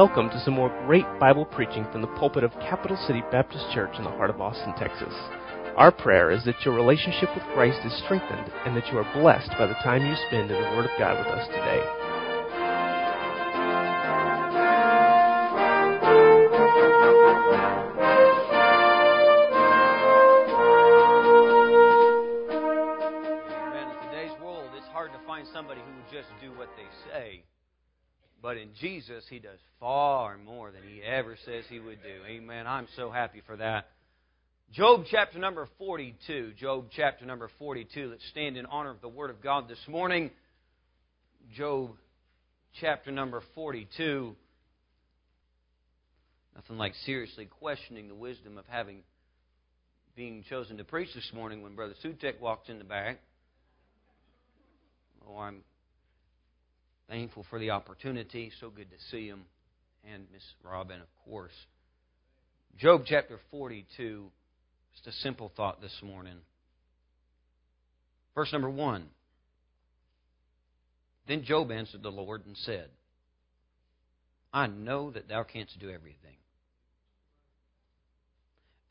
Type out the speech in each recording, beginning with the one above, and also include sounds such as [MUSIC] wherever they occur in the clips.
Welcome to some more great Bible preaching from the pulpit of Capital City Baptist Church in the heart of Austin, Texas. Our prayer is that your relationship with Christ is strengthened and that you are blessed by the time you spend in the Word of God with us today. Says He would do. Amen. I'm so happy for that. Job chapter number 42. Job chapter number 42. Let's stand in honor of the Word of God this morning. Job chapter number 42. Nothing like seriously questioning the wisdom of having being chosen to preach this morning when Brother Sutek walks in the back. Oh, I'm thankful for the opportunity. So good to see him and Miss Robin, of course. Job chapter 42. Just a simple thought this morning. Verse number 1. Then Job answered the Lord and said, I know that thou canst do everything,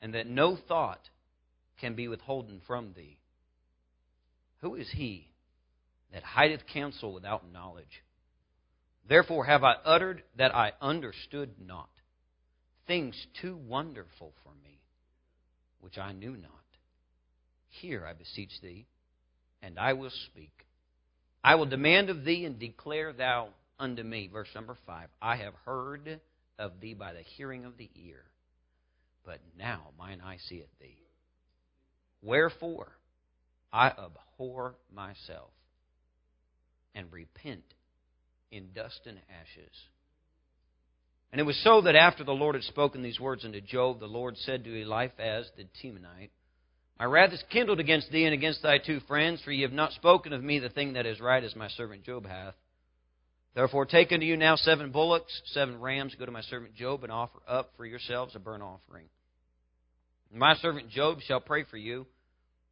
and that no thought can be withholden from thee. Who is he that hideth counsel without knowledge? Therefore have I uttered that I understood not, things too wonderful for me, which I knew not. Hear, I beseech thee, and I will speak. I will demand of thee, and declare thou unto me. Verse number 5 I have heard of thee by the hearing of the ear, but now mine eye seeth thee. Wherefore I abhor myself and repent in dust and ashes. And it was so that after the Lord had spoken these words unto Job, the Lord said to Eliphaz the Temanite, My wrath is kindled against thee and against thy two friends, for ye have not spoken of me the thing that is right, as my servant Job hath. Therefore take unto you now seven bullocks, seven rams, go to my servant Job, and offer up for yourselves a burnt offering. My servant Job shall pray for you,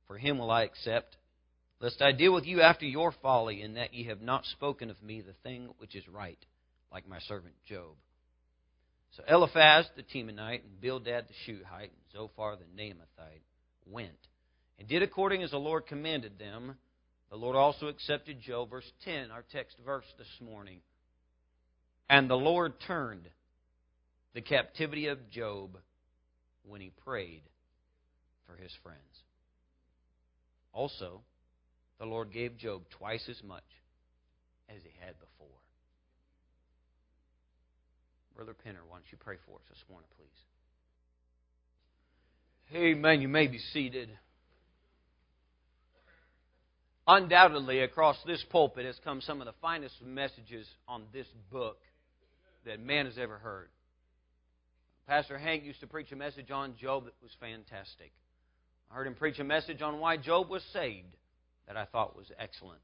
for him will I accept, lest I deal with you after your folly, in that ye have not spoken of me the thing which is right, like my servant Job. So Eliphaz the Temanite, and Bildad the Shuhite, and Zophar the Naamathite went, and did according as the Lord commanded them. The Lord also accepted Job. Verse 10, our text verse this morning. And the Lord turned the captivity of Job when he prayed for his friends. Also, the Lord gave Job twice as much as he had before. Brother Penner, why don't you pray for us this morning, please? Amen. You may be seated. Undoubtedly, across this pulpit has come some of the finest messages on this book that man has ever heard. Pastor Hank used to preach a message on Job that was fantastic. I heard him preach a message on why Job was saved that I thought was excellent.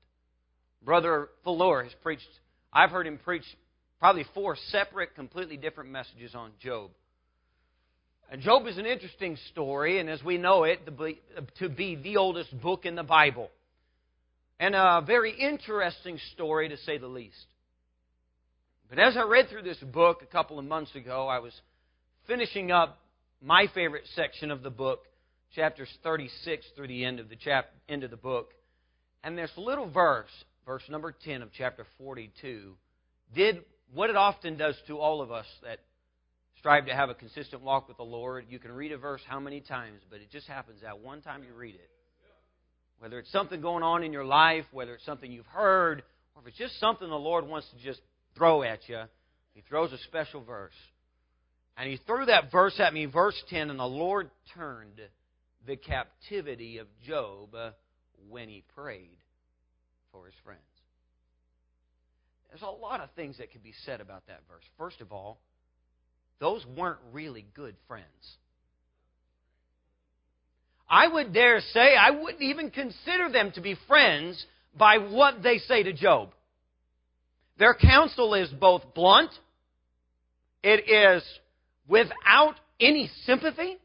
Brother Fuller has preached, I've heard him preach probably four separate, completely different messages on Job. And Job is an interesting story, and as we know it, to be, the oldest book in the Bible. And a very interesting story, to say the least. But as I read through this book a couple of months ago, I was finishing up my favorite section of the book, chapters 36 through the end of the chap, end of the book. And this little verse, verse number 10 of chapter 42, did what it often does to all of us that strive to have a consistent walk with the Lord. You can read a verse how many times, but it just happens that one time you read it. Whether it's something going on in your life, whether it's something you've heard, or if it's just something the Lord wants to just throw at you, He throws a special verse. And He threw that verse at me, verse 10, and the Lord turned the captivity of Job when he prayed for his friends. There's a lot of things that could be said about that verse. First of all, those weren't really good friends. I would dare say I wouldn't even consider them to be friends by what they say to Job. Their counsel is both blunt, it is without any sympathy,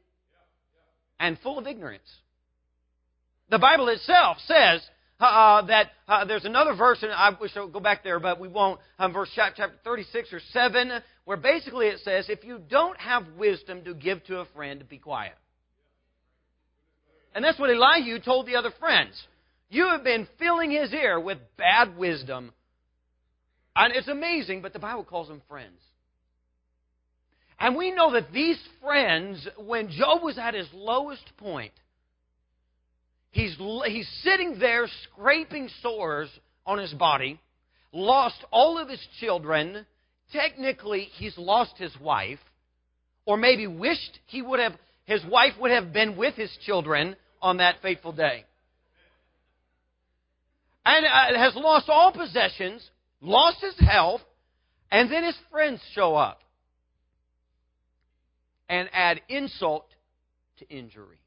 and full of ignorance. The Bible itself says uh, that uh, there's another verse, and I wish I would go back there, but we won't. Um, verse chapter 36 or 7, where basically it says, if you don't have wisdom to give to a friend, be quiet. And that's what Elihu told the other friends. You have been filling his ear with bad wisdom. And it's amazing, but the Bible calls them friends. And we know that these friends, when Job was at his lowest point, he's, he's sitting there scraping sores on his body, lost all of his children. Technically, he's lost his wife, or maybe wished he would have, his wife would have been with his children on that fateful day. And uh, has lost all possessions, lost his health, and then his friends show up and add insult to injury.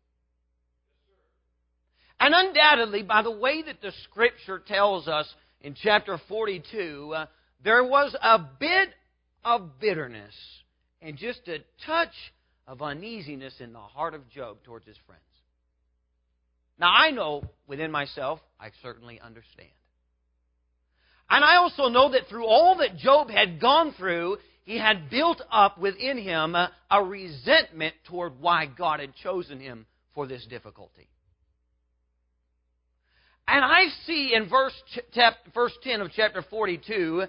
And undoubtedly, by the way that the scripture tells us in chapter 42, uh, there was a bit of bitterness and just a touch of uneasiness in the heart of Job towards his friends. Now, I know within myself, I certainly understand. And I also know that through all that Job had gone through, he had built up within him a resentment toward why God had chosen him for this difficulty. And I see in verse, verse 10 of chapter 42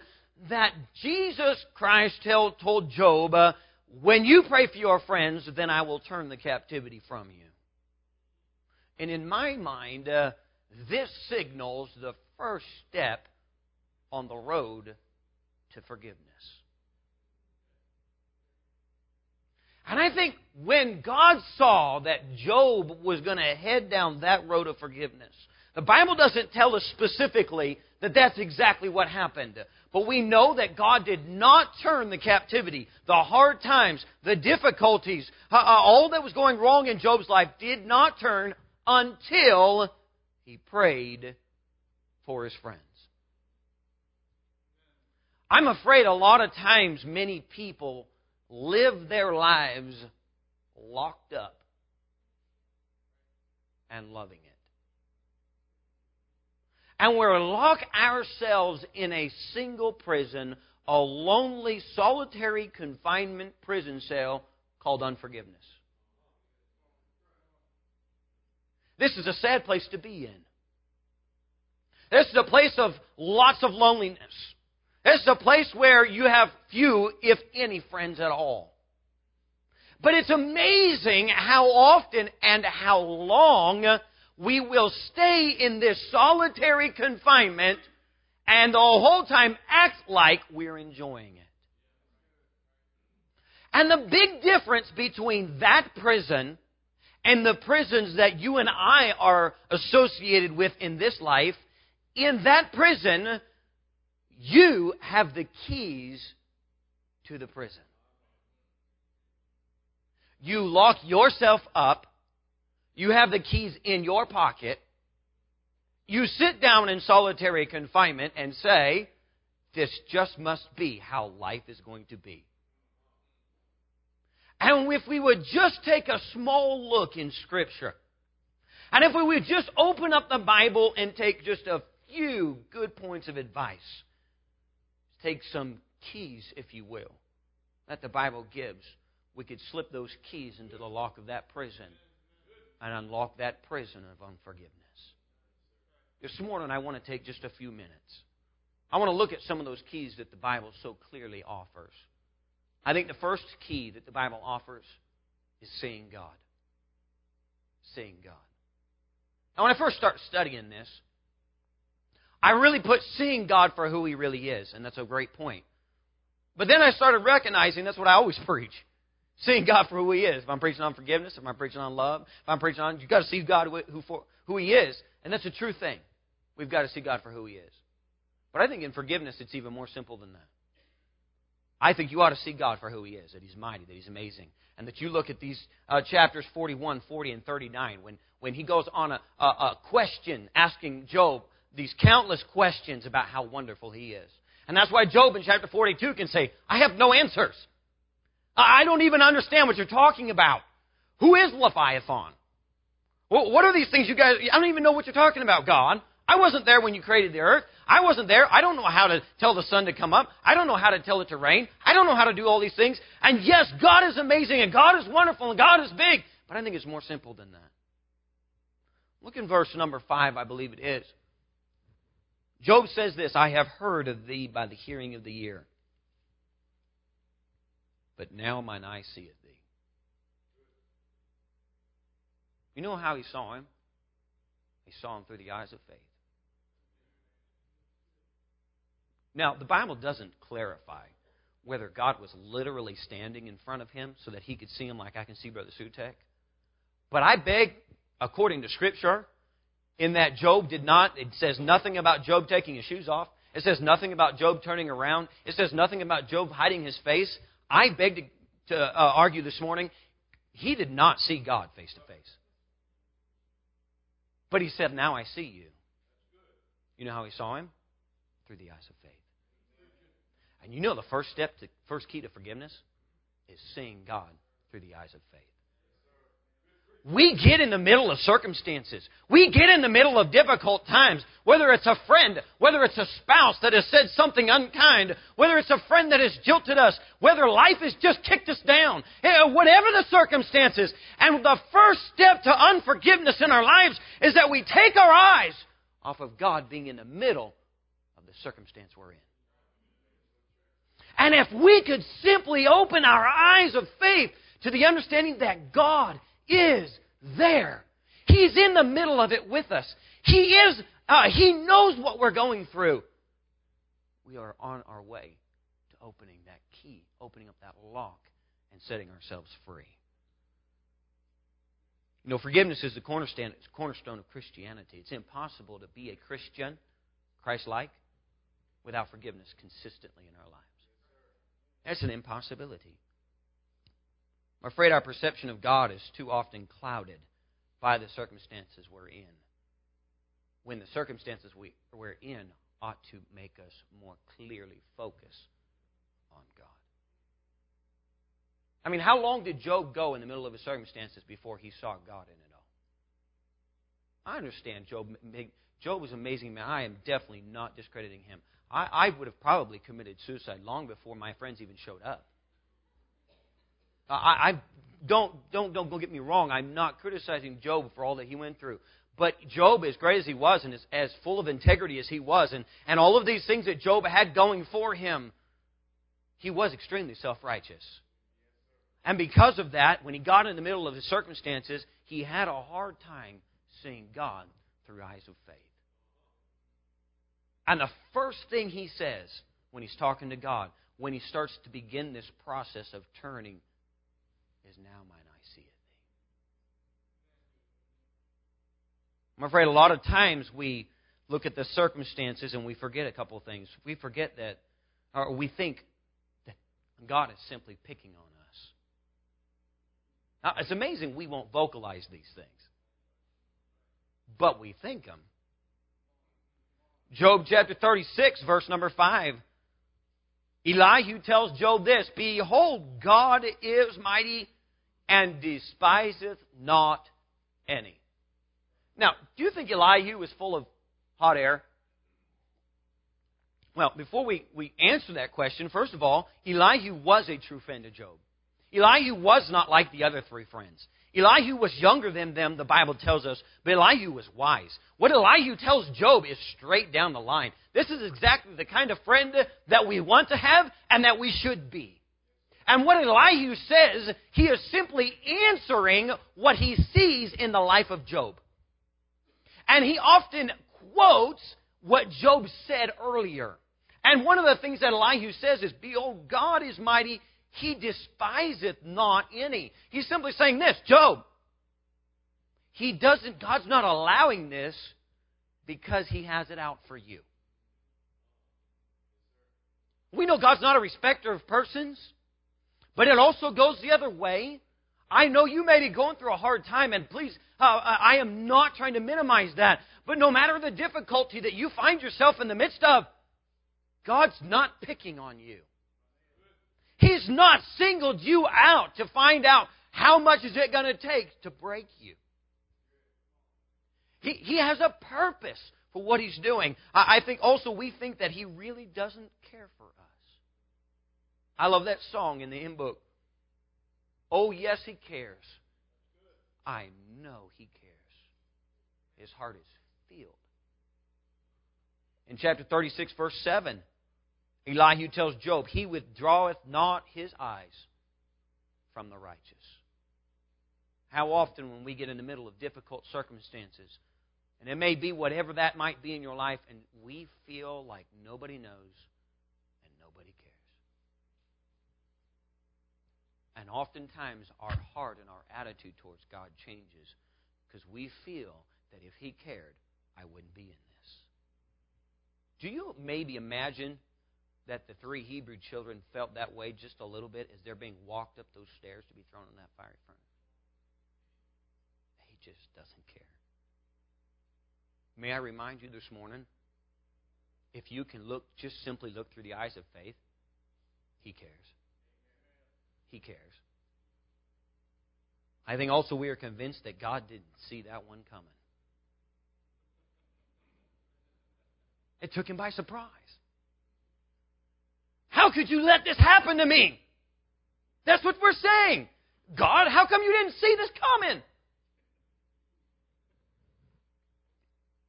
that Jesus Christ told Job, uh, When you pray for your friends, then I will turn the captivity from you. And in my mind, uh, this signals the first step on the road to forgiveness. And I think when God saw that Job was going to head down that road of forgiveness, the Bible doesn't tell us specifically that that's exactly what happened. But we know that God did not turn the captivity, the hard times, the difficulties, uh, uh, all that was going wrong in Job's life did not turn until he prayed for his friends. I'm afraid a lot of times many people live their lives locked up and loving it. And we're lock ourselves in a single prison, a lonely, solitary confinement prison cell called unforgiveness. This is a sad place to be in. This is a place of lots of loneliness. This is a place where you have few, if any, friends at all. But it's amazing how often and how long we will stay in this solitary confinement and the whole time act like we're enjoying it. And the big difference between that prison and the prisons that you and I are associated with in this life, in that prison, you have the keys to the prison. You lock yourself up. You have the keys in your pocket. You sit down in solitary confinement and say, This just must be how life is going to be. And if we would just take a small look in Scripture, and if we would just open up the Bible and take just a few good points of advice, take some keys, if you will, that the Bible gives, we could slip those keys into the lock of that prison and unlock that prison of unforgiveness. This morning, I want to take just a few minutes. I want to look at some of those keys that the Bible so clearly offers. I think the first key that the Bible offers is seeing God. Seeing God. Now, when I first started studying this, I really put seeing God for who He really is, and that's a great point. But then I started recognizing that's what I always [LAUGHS] preach. Seeing God for who He is. If I'm preaching on forgiveness, if I'm preaching on love, if I'm preaching on, you've got to see God who, for, who He is. And that's a true thing. We've got to see God for who He is. But I think in forgiveness, it's even more simple than that. I think you ought to see God for who He is, that He's mighty, that He's amazing. And that you look at these uh, chapters 41, 40, and 39, when, when He goes on a, a, a question asking Job, these countless questions about how wonderful he is. And that's why Job in chapter 42 can say, I have no answers. I don't even understand what you're talking about. Who is Leviathan? What are these things you guys, I don't even know what you're talking about, God. I wasn't there when you created the earth. I wasn't there. I don't know how to tell the sun to come up. I don't know how to tell it to rain. I don't know how to do all these things. And yes, God is amazing and God is wonderful and God is big. But I think it's more simple than that. Look in verse number 5, I believe it is. Job says this I have heard of thee by the hearing of the ear, but now mine eye seeth thee. You know how he saw him? He saw him through the eyes of faith. Now, the Bible doesn't clarify whether God was literally standing in front of him so that he could see him like I can see Brother Sutek. But I beg, according to Scripture, in that Job did not, it says nothing about Job taking his shoes off. It says nothing about Job turning around. It says nothing about Job hiding his face. I beg to, to uh, argue this morning, he did not see God face to face. But he said, Now I see you. You know how he saw him? Through the eyes of faith. And you know the first step, the first key to forgiveness is seeing God through the eyes of faith. We get in the middle of circumstances. We get in the middle of difficult times. Whether it's a friend, whether it's a spouse that has said something unkind, whether it's a friend that has jilted us, whether life has just kicked us down, eh, whatever the circumstances. And the first step to unforgiveness in our lives is that we take our eyes off of God being in the middle of the circumstance we're in. And if we could simply open our eyes of faith to the understanding that God is there. He's in the middle of it with us. He is, uh, He knows what we're going through. We are on our way to opening that key, opening up that lock, and setting ourselves free. You know, forgiveness is the cornerstone, cornerstone of Christianity. It's impossible to be a Christian, Christ like, without forgiveness consistently in our lives. That's an impossibility. I'm afraid our perception of God is too often clouded by the circumstances we're in. When the circumstances we, we're in ought to make us more clearly focus on God. I mean, how long did Job go in the middle of his circumstances before he saw God in it all? I understand Job. Job was an amazing man. I am definitely not discrediting him. I, I would have probably committed suicide long before my friends even showed up. I, I don't don't don't go get me wrong. I'm not criticizing Job for all that he went through. But Job, as great as he was and as, as full of integrity as he was, and, and all of these things that Job had going for him, he was extremely self righteous. And because of that, when he got in the middle of his circumstances, he had a hard time seeing God through eyes of faith. And the first thing he says when he's talking to God, when he starts to begin this process of turning is now mine thee. I'm afraid a lot of times we look at the circumstances and we forget a couple of things. We forget that, or we think that God is simply picking on us. Now, it's amazing we won't vocalize these things, but we think them. Job chapter 36, verse number 5. Elihu tells Job this Behold, God is mighty and despiseth not any. Now, do you think Elihu was full of hot air? Well, before we, we answer that question, first of all, Elihu was a true friend of Job. Elihu was not like the other three friends. Elihu was younger than them, the Bible tells us, but Elihu was wise. What Elihu tells Job is straight down the line. This is exactly the kind of friend that we want to have and that we should be. And what Elihu says, he is simply answering what he sees in the life of Job. And he often quotes what Job said earlier. And one of the things that Elihu says is, Behold, God is mighty, he despiseth not any. He's simply saying this, Job, he doesn't, God's not allowing this because he has it out for you. We know God's not a respecter of persons, but it also goes the other way. I know you may be going through a hard time, and please, uh, I am not trying to minimize that. But no matter the difficulty that you find yourself in the midst of, God's not picking on you. He's not singled you out to find out how much is it going to take to break you. He, he has a purpose for what He's doing. I think also we think that He really doesn't care for us. I love that song in the hymn book. Oh, yes, He cares. I know He cares. His heart is filled. In chapter 36, verse 7, Elihu tells Job, He withdraweth not his eyes from the righteous. How often, when we get in the middle of difficult circumstances, and it may be whatever that might be in your life, and we feel like nobody knows and nobody cares. And oftentimes, our heart and our attitude towards God changes because we feel that if He cared, I wouldn't be in this. Do you maybe imagine that the three Hebrew children felt that way just a little bit as they're being walked up those stairs to be thrown in that fiery furnace? He just doesn't care. May I remind you this morning if you can look, just simply look through the eyes of faith, He cares. He cares. I think also we are convinced that God didn't see that one coming. It took him by surprise. How could you let this happen to me? That's what we're saying. God, how come you didn't see this coming?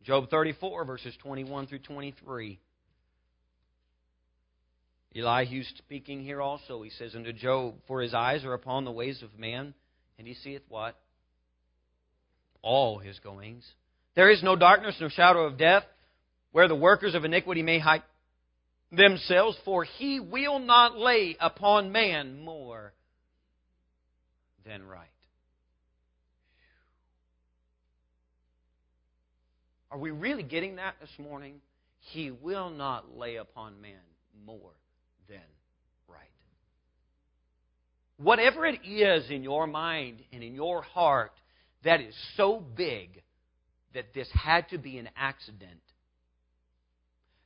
Job 34, verses 21 through 23. Elihu speaking here also. He says unto Job, For his eyes are upon the ways of man, and he seeth what? All his goings. There is no darkness, no shadow of death, where the workers of iniquity may hide themselves, for he will not lay upon man more than right. Are we really getting that this morning? He will not lay upon man more than right. Whatever it is in your mind and in your heart that is so big that this had to be an accident,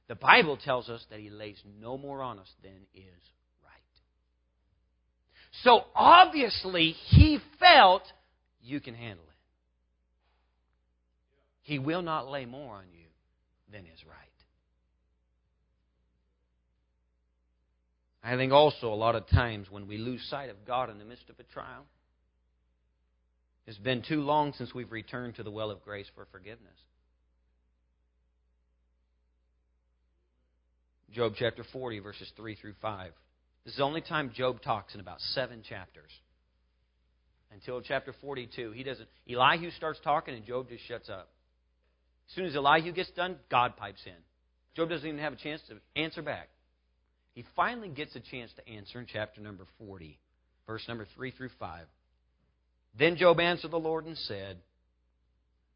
the Bible tells us that He lays no more on us than is right. So obviously, He felt you can handle it. He will not lay more on you than is right. I think also a lot of times when we lose sight of God in the midst of a trial, it's been too long since we've returned to the well of grace for forgiveness. Job chapter 40, verses 3 through 5. This is the only time Job talks in about seven chapters. Until chapter 42. He doesn't Elihu starts talking and Job just shuts up. As soon as Elihu gets done, God pipes in. Job doesn't even have a chance to answer back. He finally gets a chance to answer in chapter number 40, verse number 3 through 5. Then Job answered the Lord and said,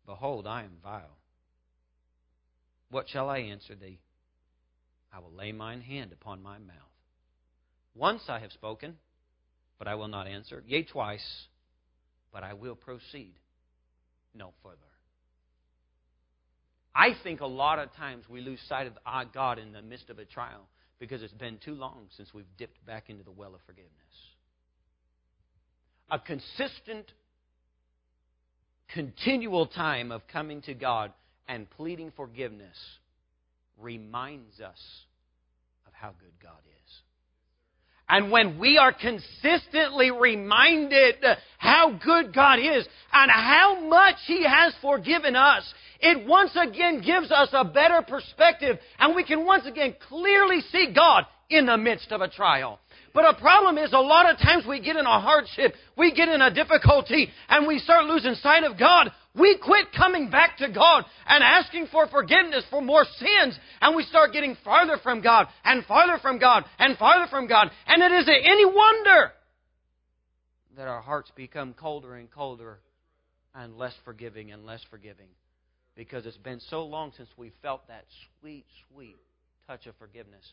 Behold, I am vile. What shall I answer thee? I will lay mine hand upon my mouth. Once I have spoken, but I will not answer. Yea, twice, but I will proceed no further. I think a lot of times we lose sight of our God in the midst of a trial because it's been too long since we've dipped back into the well of forgiveness. A consistent, continual time of coming to God and pleading forgiveness reminds us of how good God is. And when we are consistently reminded how good God is and how much He has forgiven us, it once again gives us a better perspective and we can once again clearly see God in the midst of a trial. But a problem is a lot of times we get in a hardship, we get in a difficulty, and we start losing sight of God. We quit coming back to God and asking for forgiveness for more sins, and we start getting farther from God and farther from God and farther from God. And it isn't any wonder that our hearts become colder and colder and less forgiving and less forgiving because it's been so long since we felt that sweet, sweet touch of forgiveness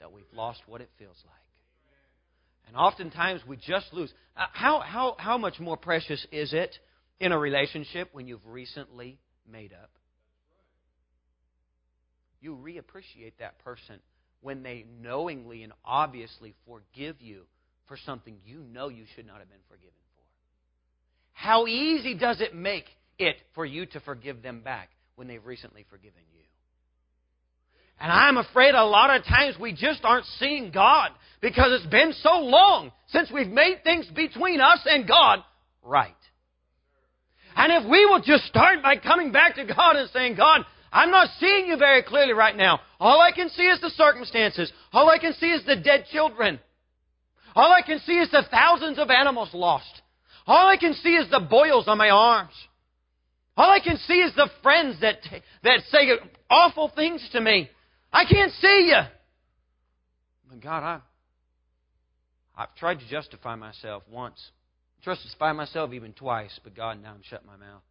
that we've lost what it feels like. And oftentimes we just lose. Uh, how, how, how much more precious is it in a relationship when you've recently made up? You reappreciate that person when they knowingly and obviously forgive you for something you know you should not have been forgiven for. How easy does it make it for you to forgive them back when they've recently forgiven you. And I'm afraid a lot of times we just aren't seeing God because it's been so long since we've made things between us and God right. And if we will just start by coming back to God and saying, God, I'm not seeing you very clearly right now. All I can see is the circumstances. All I can see is the dead children. All I can see is the thousands of animals lost. All I can see is the boils on my arms. All I can see is the friends that, that say awful things to me. I can't see you. But God, I, I've tried to justify myself once. Justify myself even twice, but God, now I'm shutting my mouth.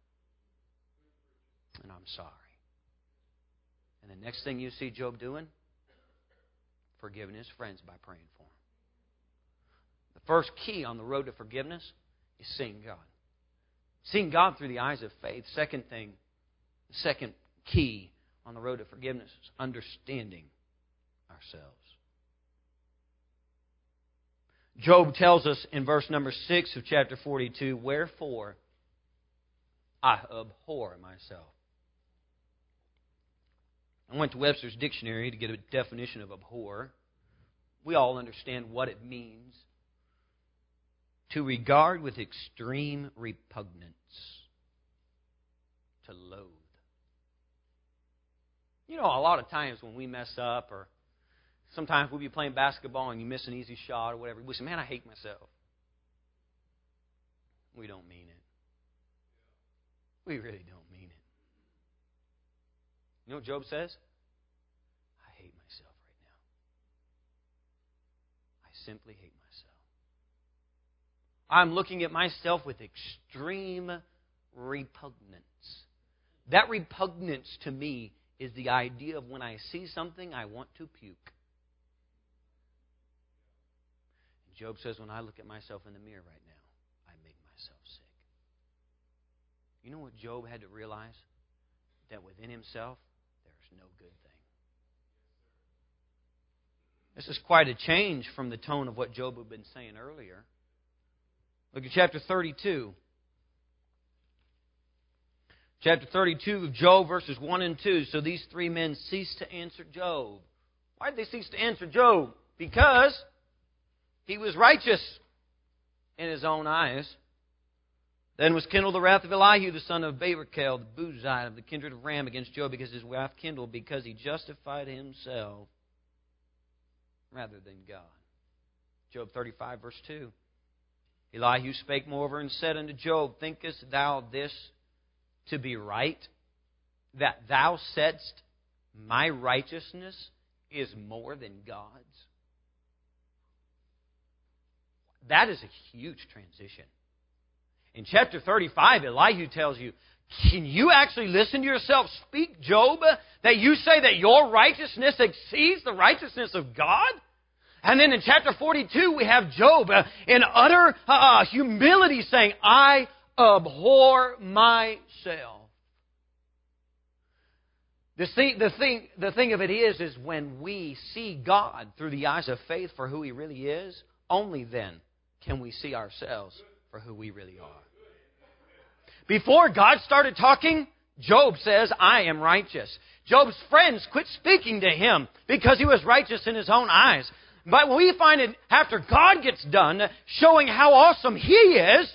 And I'm sorry. And the next thing you see Job doing, forgiving his friends by praying for them. The first key on the road to forgiveness is seeing God. Seeing God through the eyes of faith. Second thing, second key on the road to forgiveness is understanding ourselves. Job tells us in verse number 6 of chapter 42 Wherefore I abhor myself. I went to Webster's dictionary to get a definition of abhor. We all understand what it means to regard with extreme repugnance, to loathe. You know, a lot of times when we mess up, or sometimes we'll be playing basketball and you miss an easy shot or whatever, we say, Man, I hate myself. We don't mean it. We really don't mean it. You know what Job says? I hate myself right now. I simply hate myself. I'm looking at myself with extreme repugnance. That repugnance to me is the idea of when I see something, I want to puke. And Job says, when I look at myself in the mirror right now, I make myself sick. You know what Job had to realize? That within himself, there's no good thing. This is quite a change from the tone of what Job had been saying earlier. Look at chapter 32. Chapter 32 of Job, verses 1 and 2. So these three men ceased to answer Job. Why did they cease to answer Job? Because he was righteous in his own eyes. Then was kindled the wrath of Elihu, the son of Barachel, the Buzite of the kindred of Ram, against Job, because his wrath kindled, because he justified himself rather than God. Job 35, verse 2. Elihu spake moreover and said unto Job, Thinkest thou this to be right, that thou saidst, My righteousness is more than God's? That is a huge transition. In chapter 35, Elihu tells you, Can you actually listen to yourself speak, Job, that you say that your righteousness exceeds the righteousness of God? And then in chapter 42, we have Job uh, in utter uh, uh, humility saying, I abhor myself. The thing, the, thing, the thing of it is, is when we see God through the eyes of faith for who He really is, only then can we see ourselves for who we really are. Before God started talking, Job says, I am righteous. Job's friends quit speaking to him because he was righteous in his own eyes. But we find it after God gets done showing how awesome He is,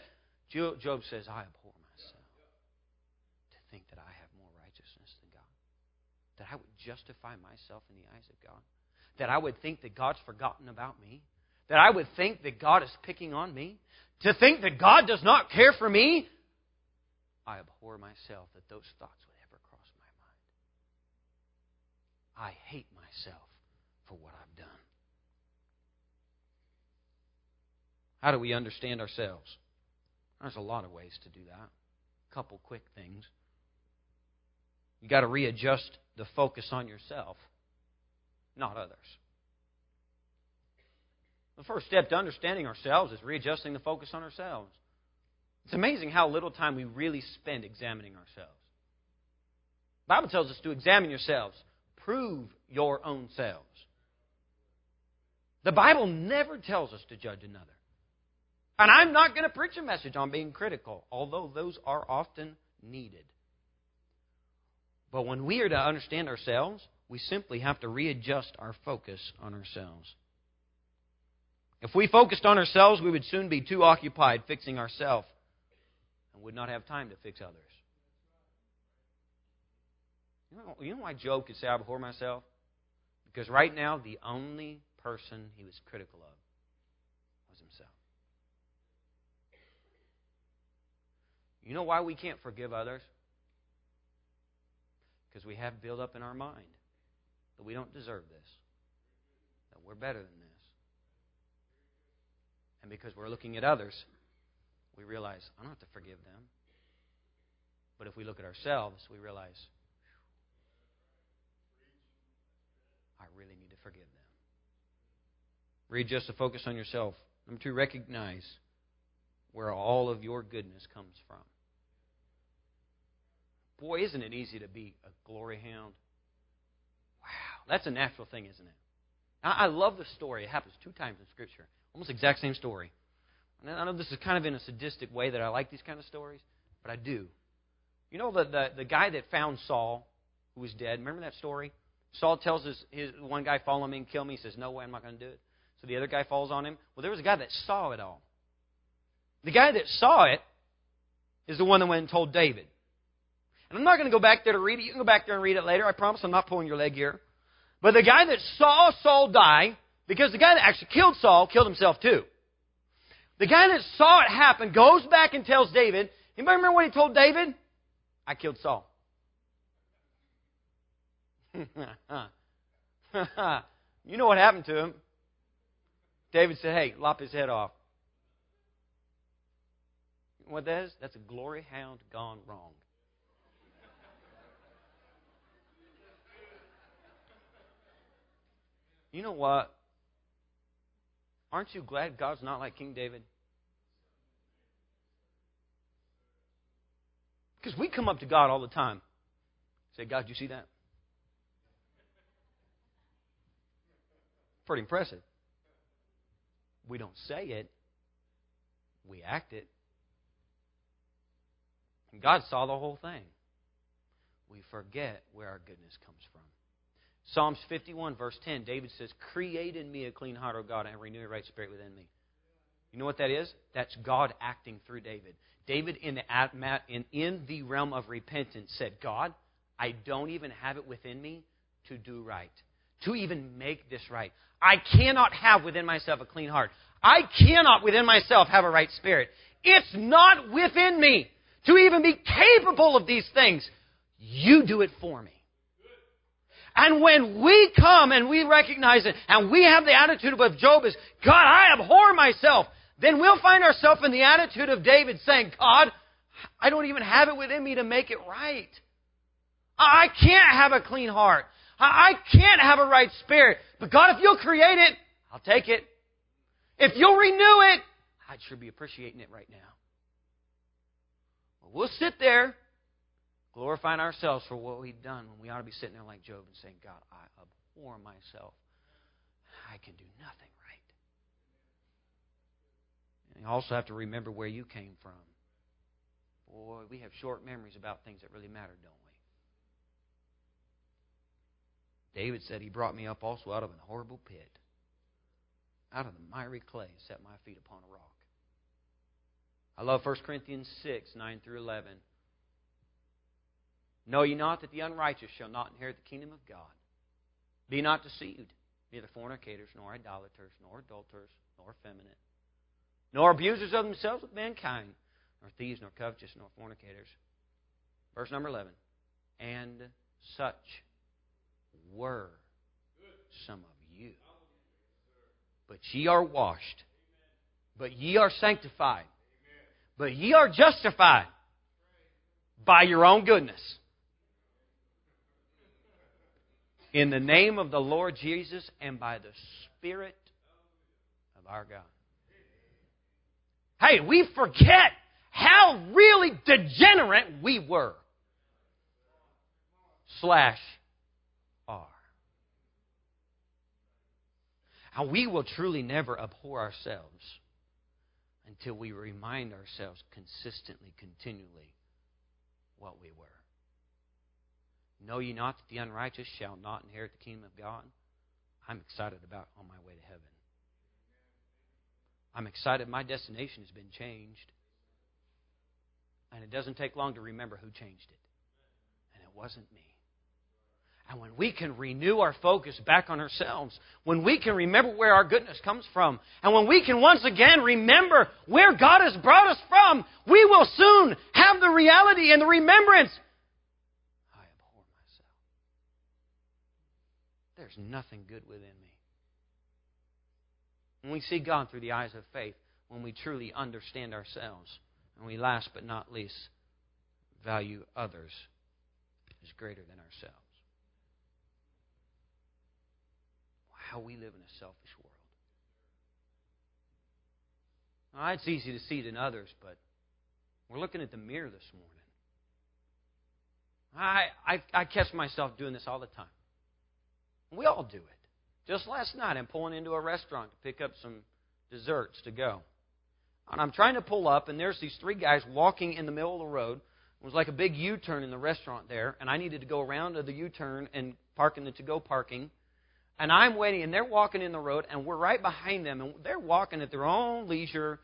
Job says, I abhor myself to think that I have more righteousness than God. That I would justify myself in the eyes of God. That I would think that God's forgotten about me. That I would think that God is picking on me. To think that God does not care for me. I abhor myself that those thoughts would ever cross my mind. I hate myself for what I've done. How do we understand ourselves? There's a lot of ways to do that. A couple quick things. You got to readjust the focus on yourself, not others. The first step to understanding ourselves is readjusting the focus on ourselves. It's amazing how little time we really spend examining ourselves. The Bible tells us to examine yourselves, prove your own selves. The Bible never tells us to judge another. And I'm not going to preach a message on being critical, although those are often needed. But when we are to understand ourselves, we simply have to readjust our focus on ourselves. If we focused on ourselves, we would soon be too occupied fixing ourselves and would not have time to fix others. You know, you know why Job could say, I abhor myself? Because right now, the only person he was critical of was himself. You know why we can't forgive others? Because we have built up in our mind that we don't deserve this, that we're better than this. And because we're looking at others, we realize, I don't have to forgive them. But if we look at ourselves, we realize, I really need to forgive them. Read just to focus on yourself. Number two, recognize where all of your goodness comes from. Boy, isn't it easy to be a glory hound? Wow, that's a natural thing, isn't it? I love the story. It happens two times in Scripture. Almost exact same story. And I know this is kind of in a sadistic way that I like these kind of stories, but I do. You know the, the, the guy that found Saul, who was dead, remember that story? Saul tells his, his one guy, follow me and kill me. He says, no way, I'm not going to do it. So the other guy falls on him. Well, there was a guy that saw it all. The guy that saw it is the one that went and told David. And I'm not going to go back there to read it. You can go back there and read it later. I promise I'm not pulling your leg here. But the guy that saw Saul die, because the guy that actually killed Saul killed himself too. The guy that saw it happen goes back and tells David. Anybody remember what he told David? I killed Saul. [LAUGHS] you know what happened to him? David said, Hey, lop his head off. what that is? That's a glory hound gone wrong. You know what? Aren't you glad God's not like King David? Because we come up to God all the time. Say, God, you see that? Pretty impressive. We don't say it, we act it. And God saw the whole thing. We forget where our goodness comes from. Psalms 51, verse 10, David says, Create in me a clean heart, O God, and renew a right spirit within me. You know what that is? That's God acting through David. David, in the, in, in the realm of repentance, said, God, I don't even have it within me to do right, to even make this right. I cannot have within myself a clean heart. I cannot within myself have a right spirit. It's not within me to even be capable of these things. You do it for me. And when we come and we recognize it and we have the attitude of Job is, God, I abhor myself, then we'll find ourselves in the attitude of David saying, God, I don't even have it within me to make it right. I can't have a clean heart. I can't have a right spirit. But God, if you'll create it, I'll take it. If you'll renew it, I'd sure be appreciating it right now. we'll sit there glorifying ourselves for what we've done when we ought to be sitting there like Job and saying, God, I abhor myself. I can do nothing right. And you also have to remember where you came from. Boy, we have short memories about things that really matter, don't we? David said, He brought me up also out of an horrible pit, out of the miry clay, set my feet upon a rock. I love 1 Corinthians 6, 9 through 11. Know ye not that the unrighteous shall not inherit the kingdom of God? Be not deceived, neither fornicators, nor idolaters, nor adulterers, nor effeminate, nor abusers of themselves with mankind, nor thieves, nor covetous, nor fornicators. Verse number 11. And such were some of you. But ye are washed, but ye are sanctified, but ye are justified by your own goodness in the name of the Lord Jesus and by the Spirit of our God. Hey, we forget how really degenerate we were. Slash are. How we will truly never abhor ourselves until we remind ourselves consistently, continually, what we were. Know ye not that the unrighteous shall not inherit the kingdom of God? I'm excited about on my way to heaven. I'm excited my destination has been changed. And it doesn't take long to remember who changed it. And it wasn't me. And when we can renew our focus back on ourselves, when we can remember where our goodness comes from, and when we can once again remember where God has brought us from, we will soon have the reality and the remembrance. I abhor myself. There's nothing good within me. When we see God through the eyes of faith, when we truly understand ourselves, and we last but not least value others as greater than ourselves. How we live in a selfish world. Now, it's easy to see it in others, but we're looking at the mirror this morning. I, I, I catch myself doing this all the time. We all do it. Just last night, I'm pulling into a restaurant to pick up some desserts to go. And I'm trying to pull up, and there's these three guys walking in the middle of the road. It was like a big U turn in the restaurant there, and I needed to go around to the U turn and park in the to go parking. And I'm waiting, and they're walking in the road, and we're right behind them, and they're walking at their own leisure.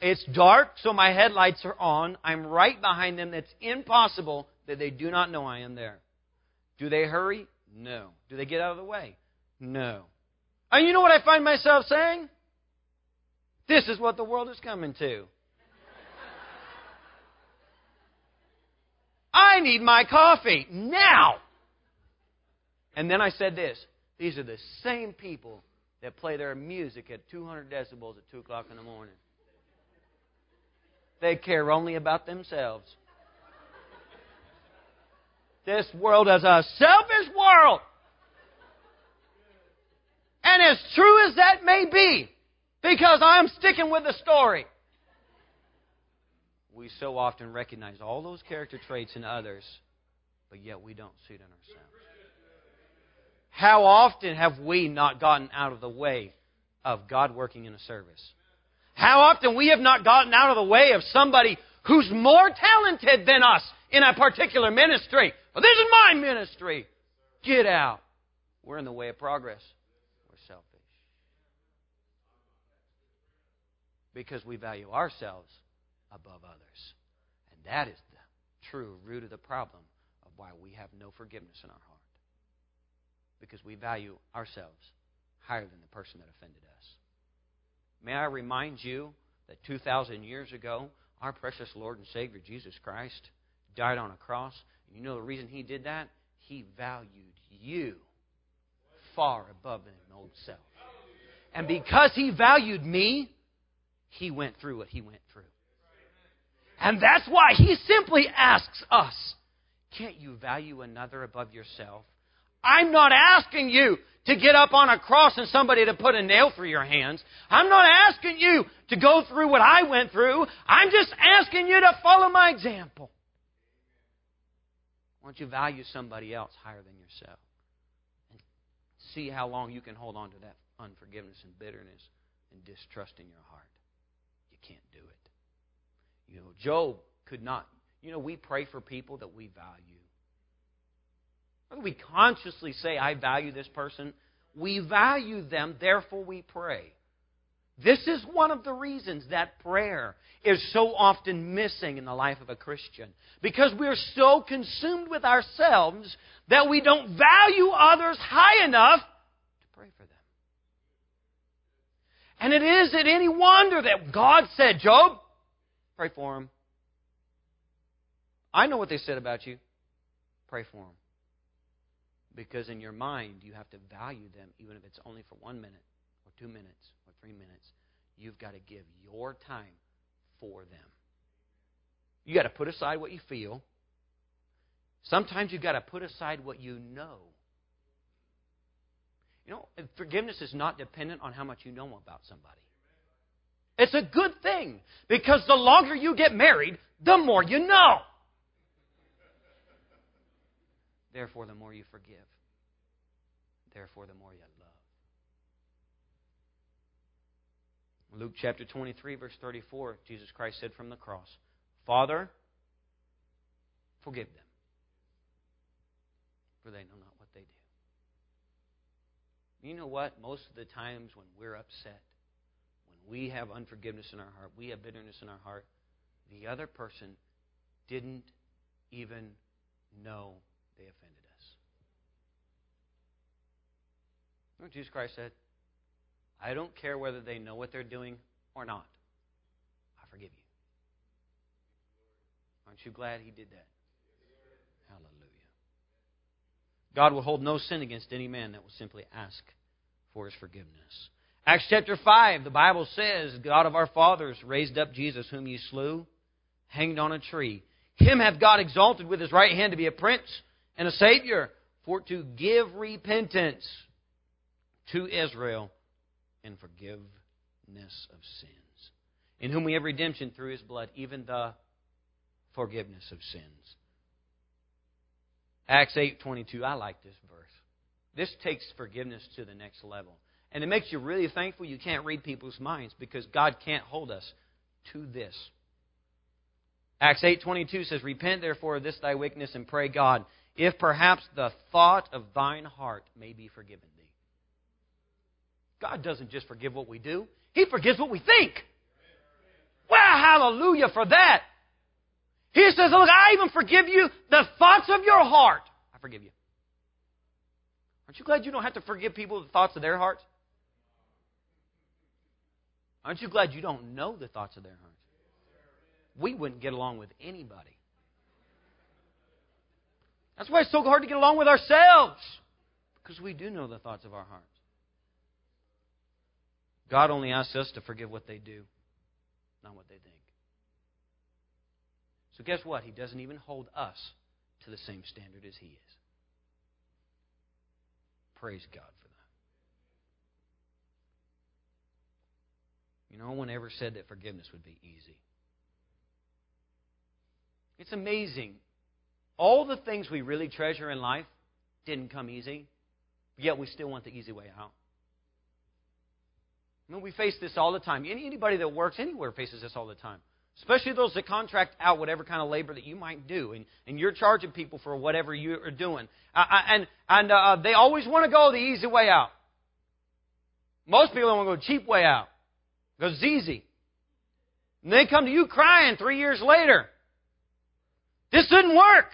It's dark, so my headlights are on. I'm right behind them. It's impossible that they do not know I am there. Do they hurry? No. Do they get out of the way? No. And you know what I find myself saying? This is what the world is coming to. I need my coffee now. And then I said this these are the same people that play their music at 200 decibels at 2 o'clock in the morning. They care only about themselves. This world as a selfish world. And as true as that may be, because I'm sticking with the story, we so often recognize all those character traits in others, but yet we don't see it in ourselves. How often have we not gotten out of the way of God working in a service? How often we have not gotten out of the way of somebody who's more talented than us in a particular ministry. Well, this is my ministry. Get out. We're in the way of progress. We're selfish. Because we value ourselves above others. And that is the true root of the problem of why we have no forgiveness in our heart. Because we value ourselves higher than the person that offended us. May I remind you that 2,000 years ago, our precious Lord and Savior Jesus Christ died on a cross. You know the reason He did that? He valued you far above an old self. And because He valued me, he went through what he went through. And that's why he simply asks us, can't you value another above yourself? I'm not asking you to get up on a cross and somebody to put a nail through your hands. I'm not asking you to go through what I went through. I'm just asking you to follow my example. Don't you value somebody else higher than yourself? And see how long you can hold on to that unforgiveness and bitterness and distrust in your heart You can't do it. You know, Job could not. You know, we pray for people that we value. Whether we consciously say, I value this person, we value them, therefore we pray. This is one of the reasons that prayer is so often missing in the life of a Christian. Because we're so consumed with ourselves that we don't value others high enough to pray for them. And it isn't any wonder that God said, Job, pray for him. I know what they said about you. Pray for them. Because in your mind, you have to value them, even if it's only for one minute, or two minutes, three minutes. You've got to give your time for them. You got to put aside what you feel. Sometimes you've got to put aside what you know you know, forgiveness is not dependent on how much you know about somebody. It's a good thing because the longer you get married, the more you know. Therefore, the more you forgive. Therefore, the more you love. Luke chapter 23, verse 34, Jesus Christ said from the cross, Father, forgive them. For they know not what they do. You know what? Most of the times when we're upset, when we have unforgiveness in our heart, we have bitterness in our heart, the other person didn't even know they offended us. You know Jesus Christ said? I don't care whether they know what they're doing or not. I forgive you. Aren't you glad he did that? Hallelujah. God will hold no sin against any man that will simply ask for his forgiveness. Acts chapter 5, the Bible says, God of our fathers raised up Jesus, whom you slew, hanged on a tree. Him hath God exalted with his right hand to be a prince and a savior, for to give repentance to Israel and forgiveness of sins, in whom we have redemption through his blood, even the forgiveness of sins. Acts 8:22. I like this verse. This takes forgiveness to the next level. And it makes you really thankful you can't read people's minds because God can't hold us to this. Acts 8:22 says, "Repent therefore of this thy wickedness and pray God, if perhaps the thought of thine heart may be forgiven thee." God doesn't just forgive what we do, he forgives what we think. Well, hallelujah for that. He says, Look, I even forgive you the thoughts of your heart. I forgive you. Aren't you glad you don't have to forgive people the thoughts of their hearts? Aren't you glad you don't know the thoughts of their hearts? We wouldn't get along with anybody. That's why it's so hard to get along with ourselves. Because we do know the thoughts of our hearts. God only asks us to forgive what they do, not what they think. So, guess what? He doesn't even hold us to the same standard as He is. Praise God for that. You know, no one ever said that forgiveness would be easy. It's amazing. All the things we really treasure in life didn't come easy, yet we still want the easy way out. I mean, we face this all the time. Anybody that works anywhere faces this all the time. Especially those that contract out whatever kind of labor that you might do, and, and you're charging people for whatever you are doing. And and uh, they always want to go the easy way out. Most people want to go the cheap way out because it's easy. And they come to you crying three years later. This didn't work.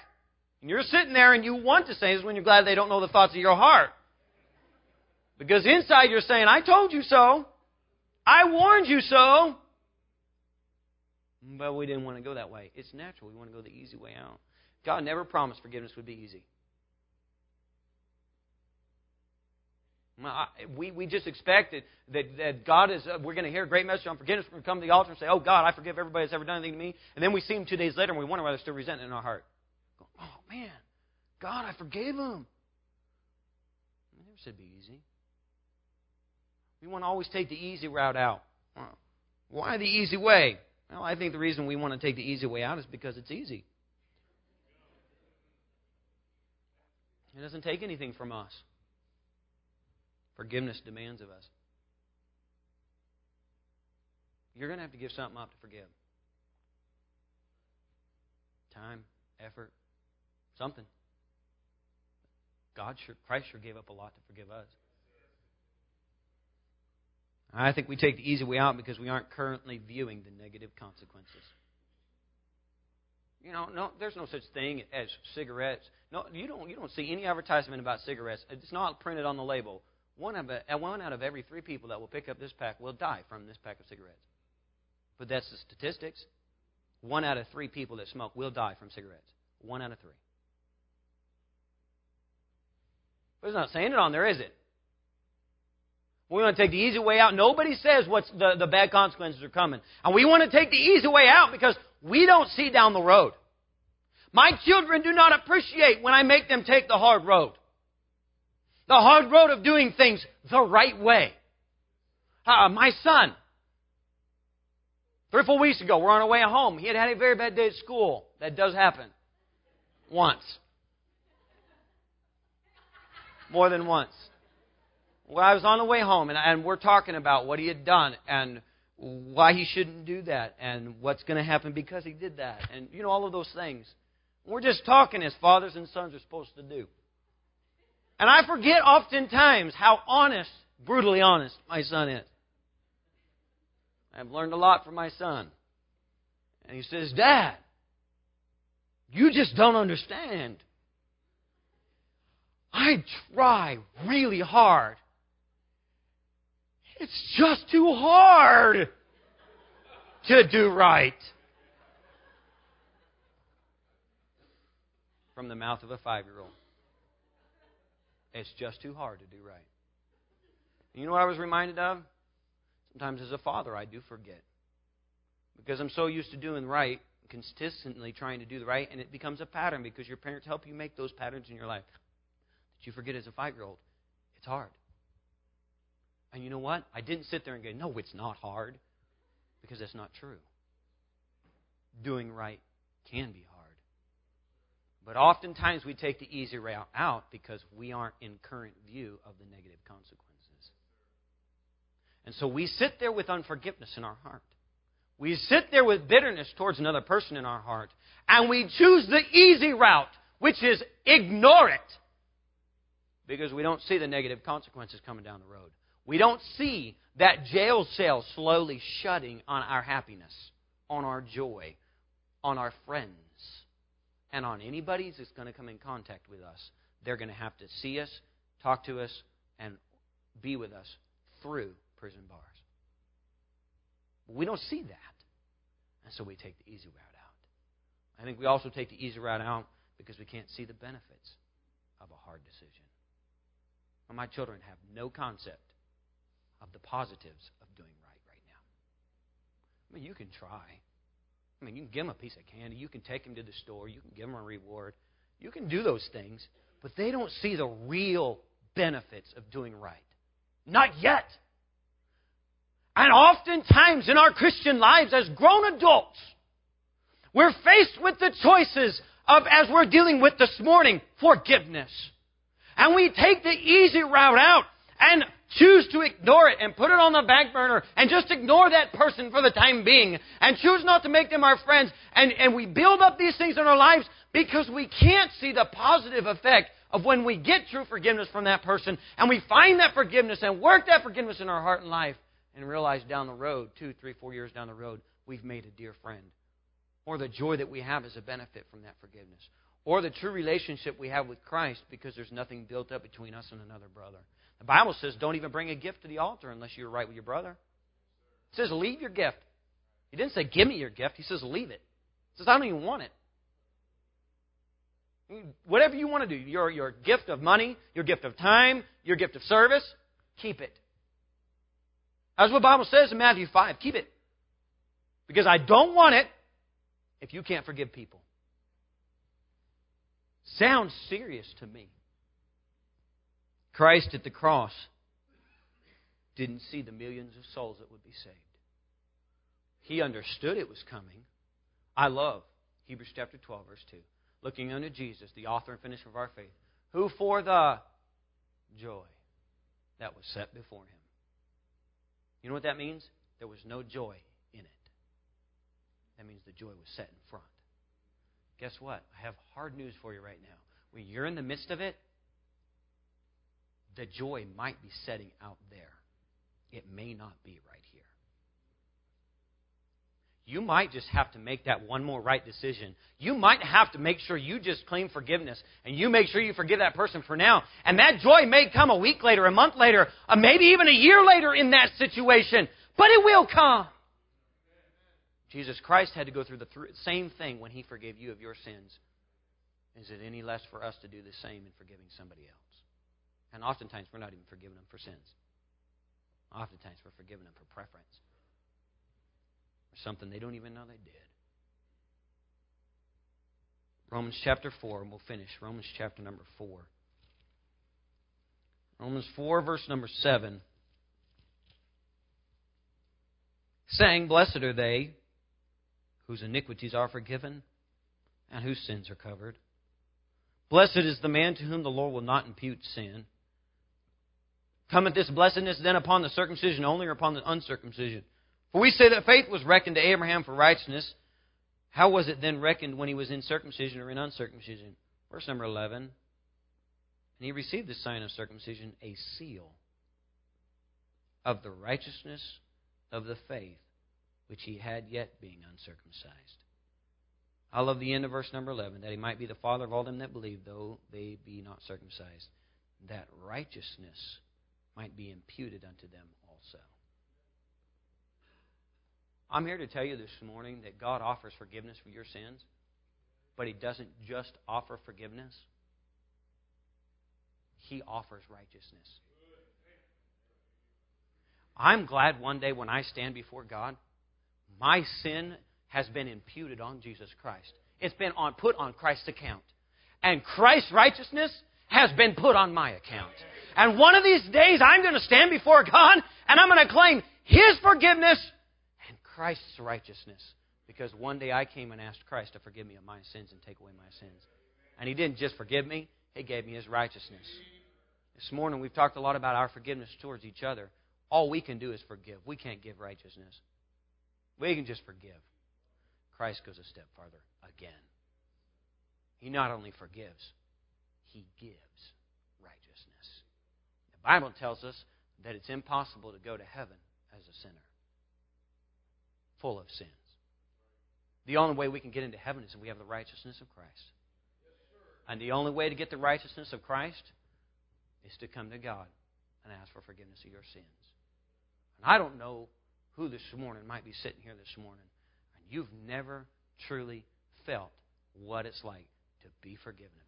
And you're sitting there and you want to say this when you're glad they don't know the thoughts of your heart. Because inside you're saying, I told you so. I warned you so. But we didn't want to go that way. It's natural. We want to go the easy way out. God never promised forgiveness would be easy. We, we just expected that, that God is, uh, we're going to hear a great message on forgiveness. We're going to come to the altar and say, Oh, God, I forgive everybody that's ever done anything to me. And then we see Him two days later and we wonder why they're still resenting in our heart. Oh, man, God, I forgave Him. I never said be easy. We want to always take the easy route out. Why the easy way? Well, I think the reason we want to take the easy way out is because it's easy. It doesn't take anything from us. Forgiveness demands of us. You're going to have to give something up to forgive. Time, effort, something. God sure, Christ sure gave up a lot to forgive us. I think we take the easy way out because we aren't currently viewing the negative consequences. You know, no, there's no such thing as cigarettes. No, you don't. You don't see any advertisement about cigarettes. It's not printed on the label. One, of, a, one out of every three people that will pick up this pack will die from this pack of cigarettes. But that's the statistics. One out of three people that smoke will die from cigarettes. One out of three. But it's not saying it on there, is it? We want to take the easy way out. Nobody says what the, the bad consequences are coming. And we want to take the easy way out because we don't see down the road. My children do not appreciate when I make them take the hard road. The hard road of doing things the right way. Uh, my son, three or four weeks ago, we're on our way home. He had had a very bad day at school. That does happen. Once. More than once. Well, I was on the way home, and, and we're talking about what he had done and why he shouldn't do that and what's going to happen because he did that and, you know, all of those things. We're just talking as fathers and sons are supposed to do. And I forget oftentimes how honest, brutally honest, my son is. I've learned a lot from my son. And he says, Dad, you just don't understand. I try really hard. It's just too hard to do right. From the mouth of a five year old. It's just too hard to do right. You know what I was reminded of? Sometimes as a father, I do forget. Because I'm so used to doing right, consistently trying to do the right, and it becomes a pattern because your parents help you make those patterns in your life. That you forget as a five year old. It's hard. And you know what? I didn't sit there and go, no, it's not hard. Because that's not true. Doing right can be hard. But oftentimes we take the easy route out because we aren't in current view of the negative consequences. And so we sit there with unforgiveness in our heart. We sit there with bitterness towards another person in our heart. And we choose the easy route, which is ignore it. Because we don't see the negative consequences coming down the road. We don't see that jail cell slowly shutting on our happiness, on our joy, on our friends, and on anybody that's going to come in contact with us. They're going to have to see us, talk to us, and be with us through prison bars. We don't see that. And so we take the easy route out. I think we also take the easy route out because we can't see the benefits of a hard decision. My children have no concept of the positives of doing right right now. I mean, you can try. I mean, you can give them a piece of candy. You can take them to the store. You can give them a reward. You can do those things, but they don't see the real benefits of doing right. Not yet. And oftentimes in our Christian lives as grown adults, we're faced with the choices of, as we're dealing with this morning, forgiveness. And we take the easy route out and choose to ignore it and put it on the back burner and just ignore that person for the time being and choose not to make them our friends. And, and we build up these things in our lives because we can't see the positive effect of when we get true forgiveness from that person and we find that forgiveness and work that forgiveness in our heart and life and realize down the road, two, three, four years down the road, we've made a dear friend. Or the joy that we have is a benefit from that forgiveness. Or the true relationship we have with Christ because there's nothing built up between us and another brother. The Bible says don't even bring a gift to the altar unless you're right with your brother. It says leave your gift. He didn't say give me your gift. He says leave it. He says I don't even want it. Whatever you want to do, your, your gift of money, your gift of time, your gift of service, keep it. That's what the Bible says in Matthew 5. Keep it. Because I don't want it if you can't forgive people. Sounds serious to me. Christ at the cross didn't see the millions of souls that would be saved. He understood it was coming. I love Hebrews chapter 12, verse 2. Looking unto Jesus, the author and finisher of our faith, who for the joy that was set before him. You know what that means? There was no joy in it. That means the joy was set in front. Guess what? I have hard news for you right now. When you're in the midst of it, the joy might be setting out there. It may not be right here. You might just have to make that one more right decision. You might have to make sure you just claim forgiveness and you make sure you forgive that person for now. And that joy may come a week later, a month later, uh, maybe even a year later in that situation, but it will come. Jesus Christ had to go through the th- same thing when he forgave you of your sins. Is it any less for us to do the same in forgiving somebody else? And oftentimes we're not even forgiving them for sins. Oftentimes we're forgiving them for preference or something they don't even know they did. Romans chapter 4, and we'll finish. Romans chapter number 4. Romans 4, verse number 7. Saying, Blessed are they whose iniquities are forgiven and whose sins are covered. Blessed is the man to whom the Lord will not impute sin. Cometh this blessedness then upon the circumcision only or upon the uncircumcision? For we say that faith was reckoned to Abraham for righteousness. How was it then reckoned when he was in circumcision or in uncircumcision? Verse number 11. And he received the sign of circumcision, a seal of the righteousness of the faith which he had yet being uncircumcised. I love the end of verse number 11 that he might be the father of all them that believe, though they be not circumcised, that righteousness might be imputed unto them also. I'm here to tell you this morning that God offers forgiveness for your sins, but He doesn't just offer forgiveness, He offers righteousness. I'm glad one day when I stand before God, my sin has been imputed on Jesus Christ. It's been on, put on Christ's account. And Christ's righteousness has been put on my account. And one of these days, I'm going to stand before God and I'm going to claim His forgiveness and Christ's righteousness. Because one day I came and asked Christ to forgive me of my sins and take away my sins. And He didn't just forgive me, He gave me His righteousness. This morning, we've talked a lot about our forgiveness towards each other. All we can do is forgive. We can't give righteousness. We can just forgive. Christ goes a step farther again. He not only forgives, He gives. Bible tells us that it's impossible to go to heaven as a sinner, full of sins. The only way we can get into heaven is if we have the righteousness of Christ. And the only way to get the righteousness of Christ is to come to God and ask for forgiveness of your sins. And I don't know who this morning might be sitting here this morning and you've never truly felt what it's like to be forgiven.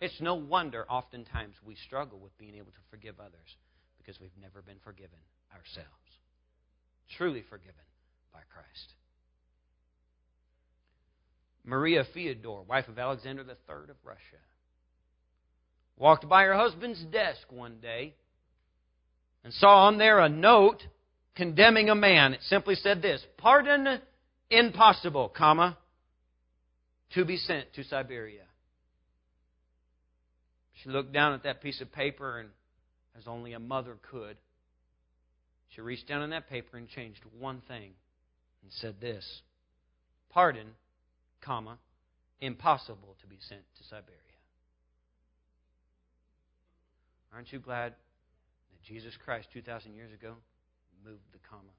It's no wonder oftentimes we struggle with being able to forgive others because we've never been forgiven ourselves. Truly forgiven by Christ. Maria Theodore, wife of Alexander III of Russia, walked by her husband's desk one day and saw on there a note condemning a man. It simply said this Pardon impossible, comma, to be sent to Siberia. She looked down at that piece of paper and, as only a mother could, she reached down in that paper and changed one thing and said this Pardon, comma, impossible to be sent to Siberia. Aren't you glad that Jesus Christ 2,000 years ago moved the comma.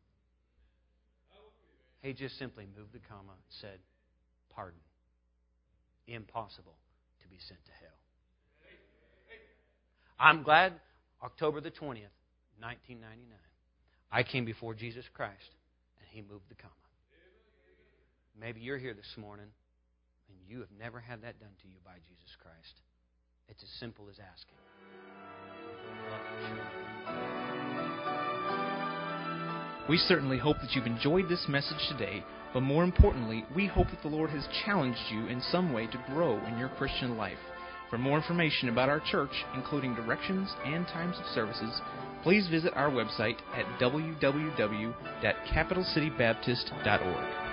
He just simply moved the comma and said, Pardon. Impossible to be sent to hell. I'm glad October the 20th, 1999, I came before Jesus Christ and He moved the comma. Maybe you're here this morning and you have never had that done to you by Jesus Christ. It's as simple as asking. We certainly hope that you've enjoyed this message today, but more importantly, we hope that the Lord has challenged you in some way to grow in your Christian life. For more information about our church, including directions and times of services, please visit our website at www.capitalcitybaptist.org.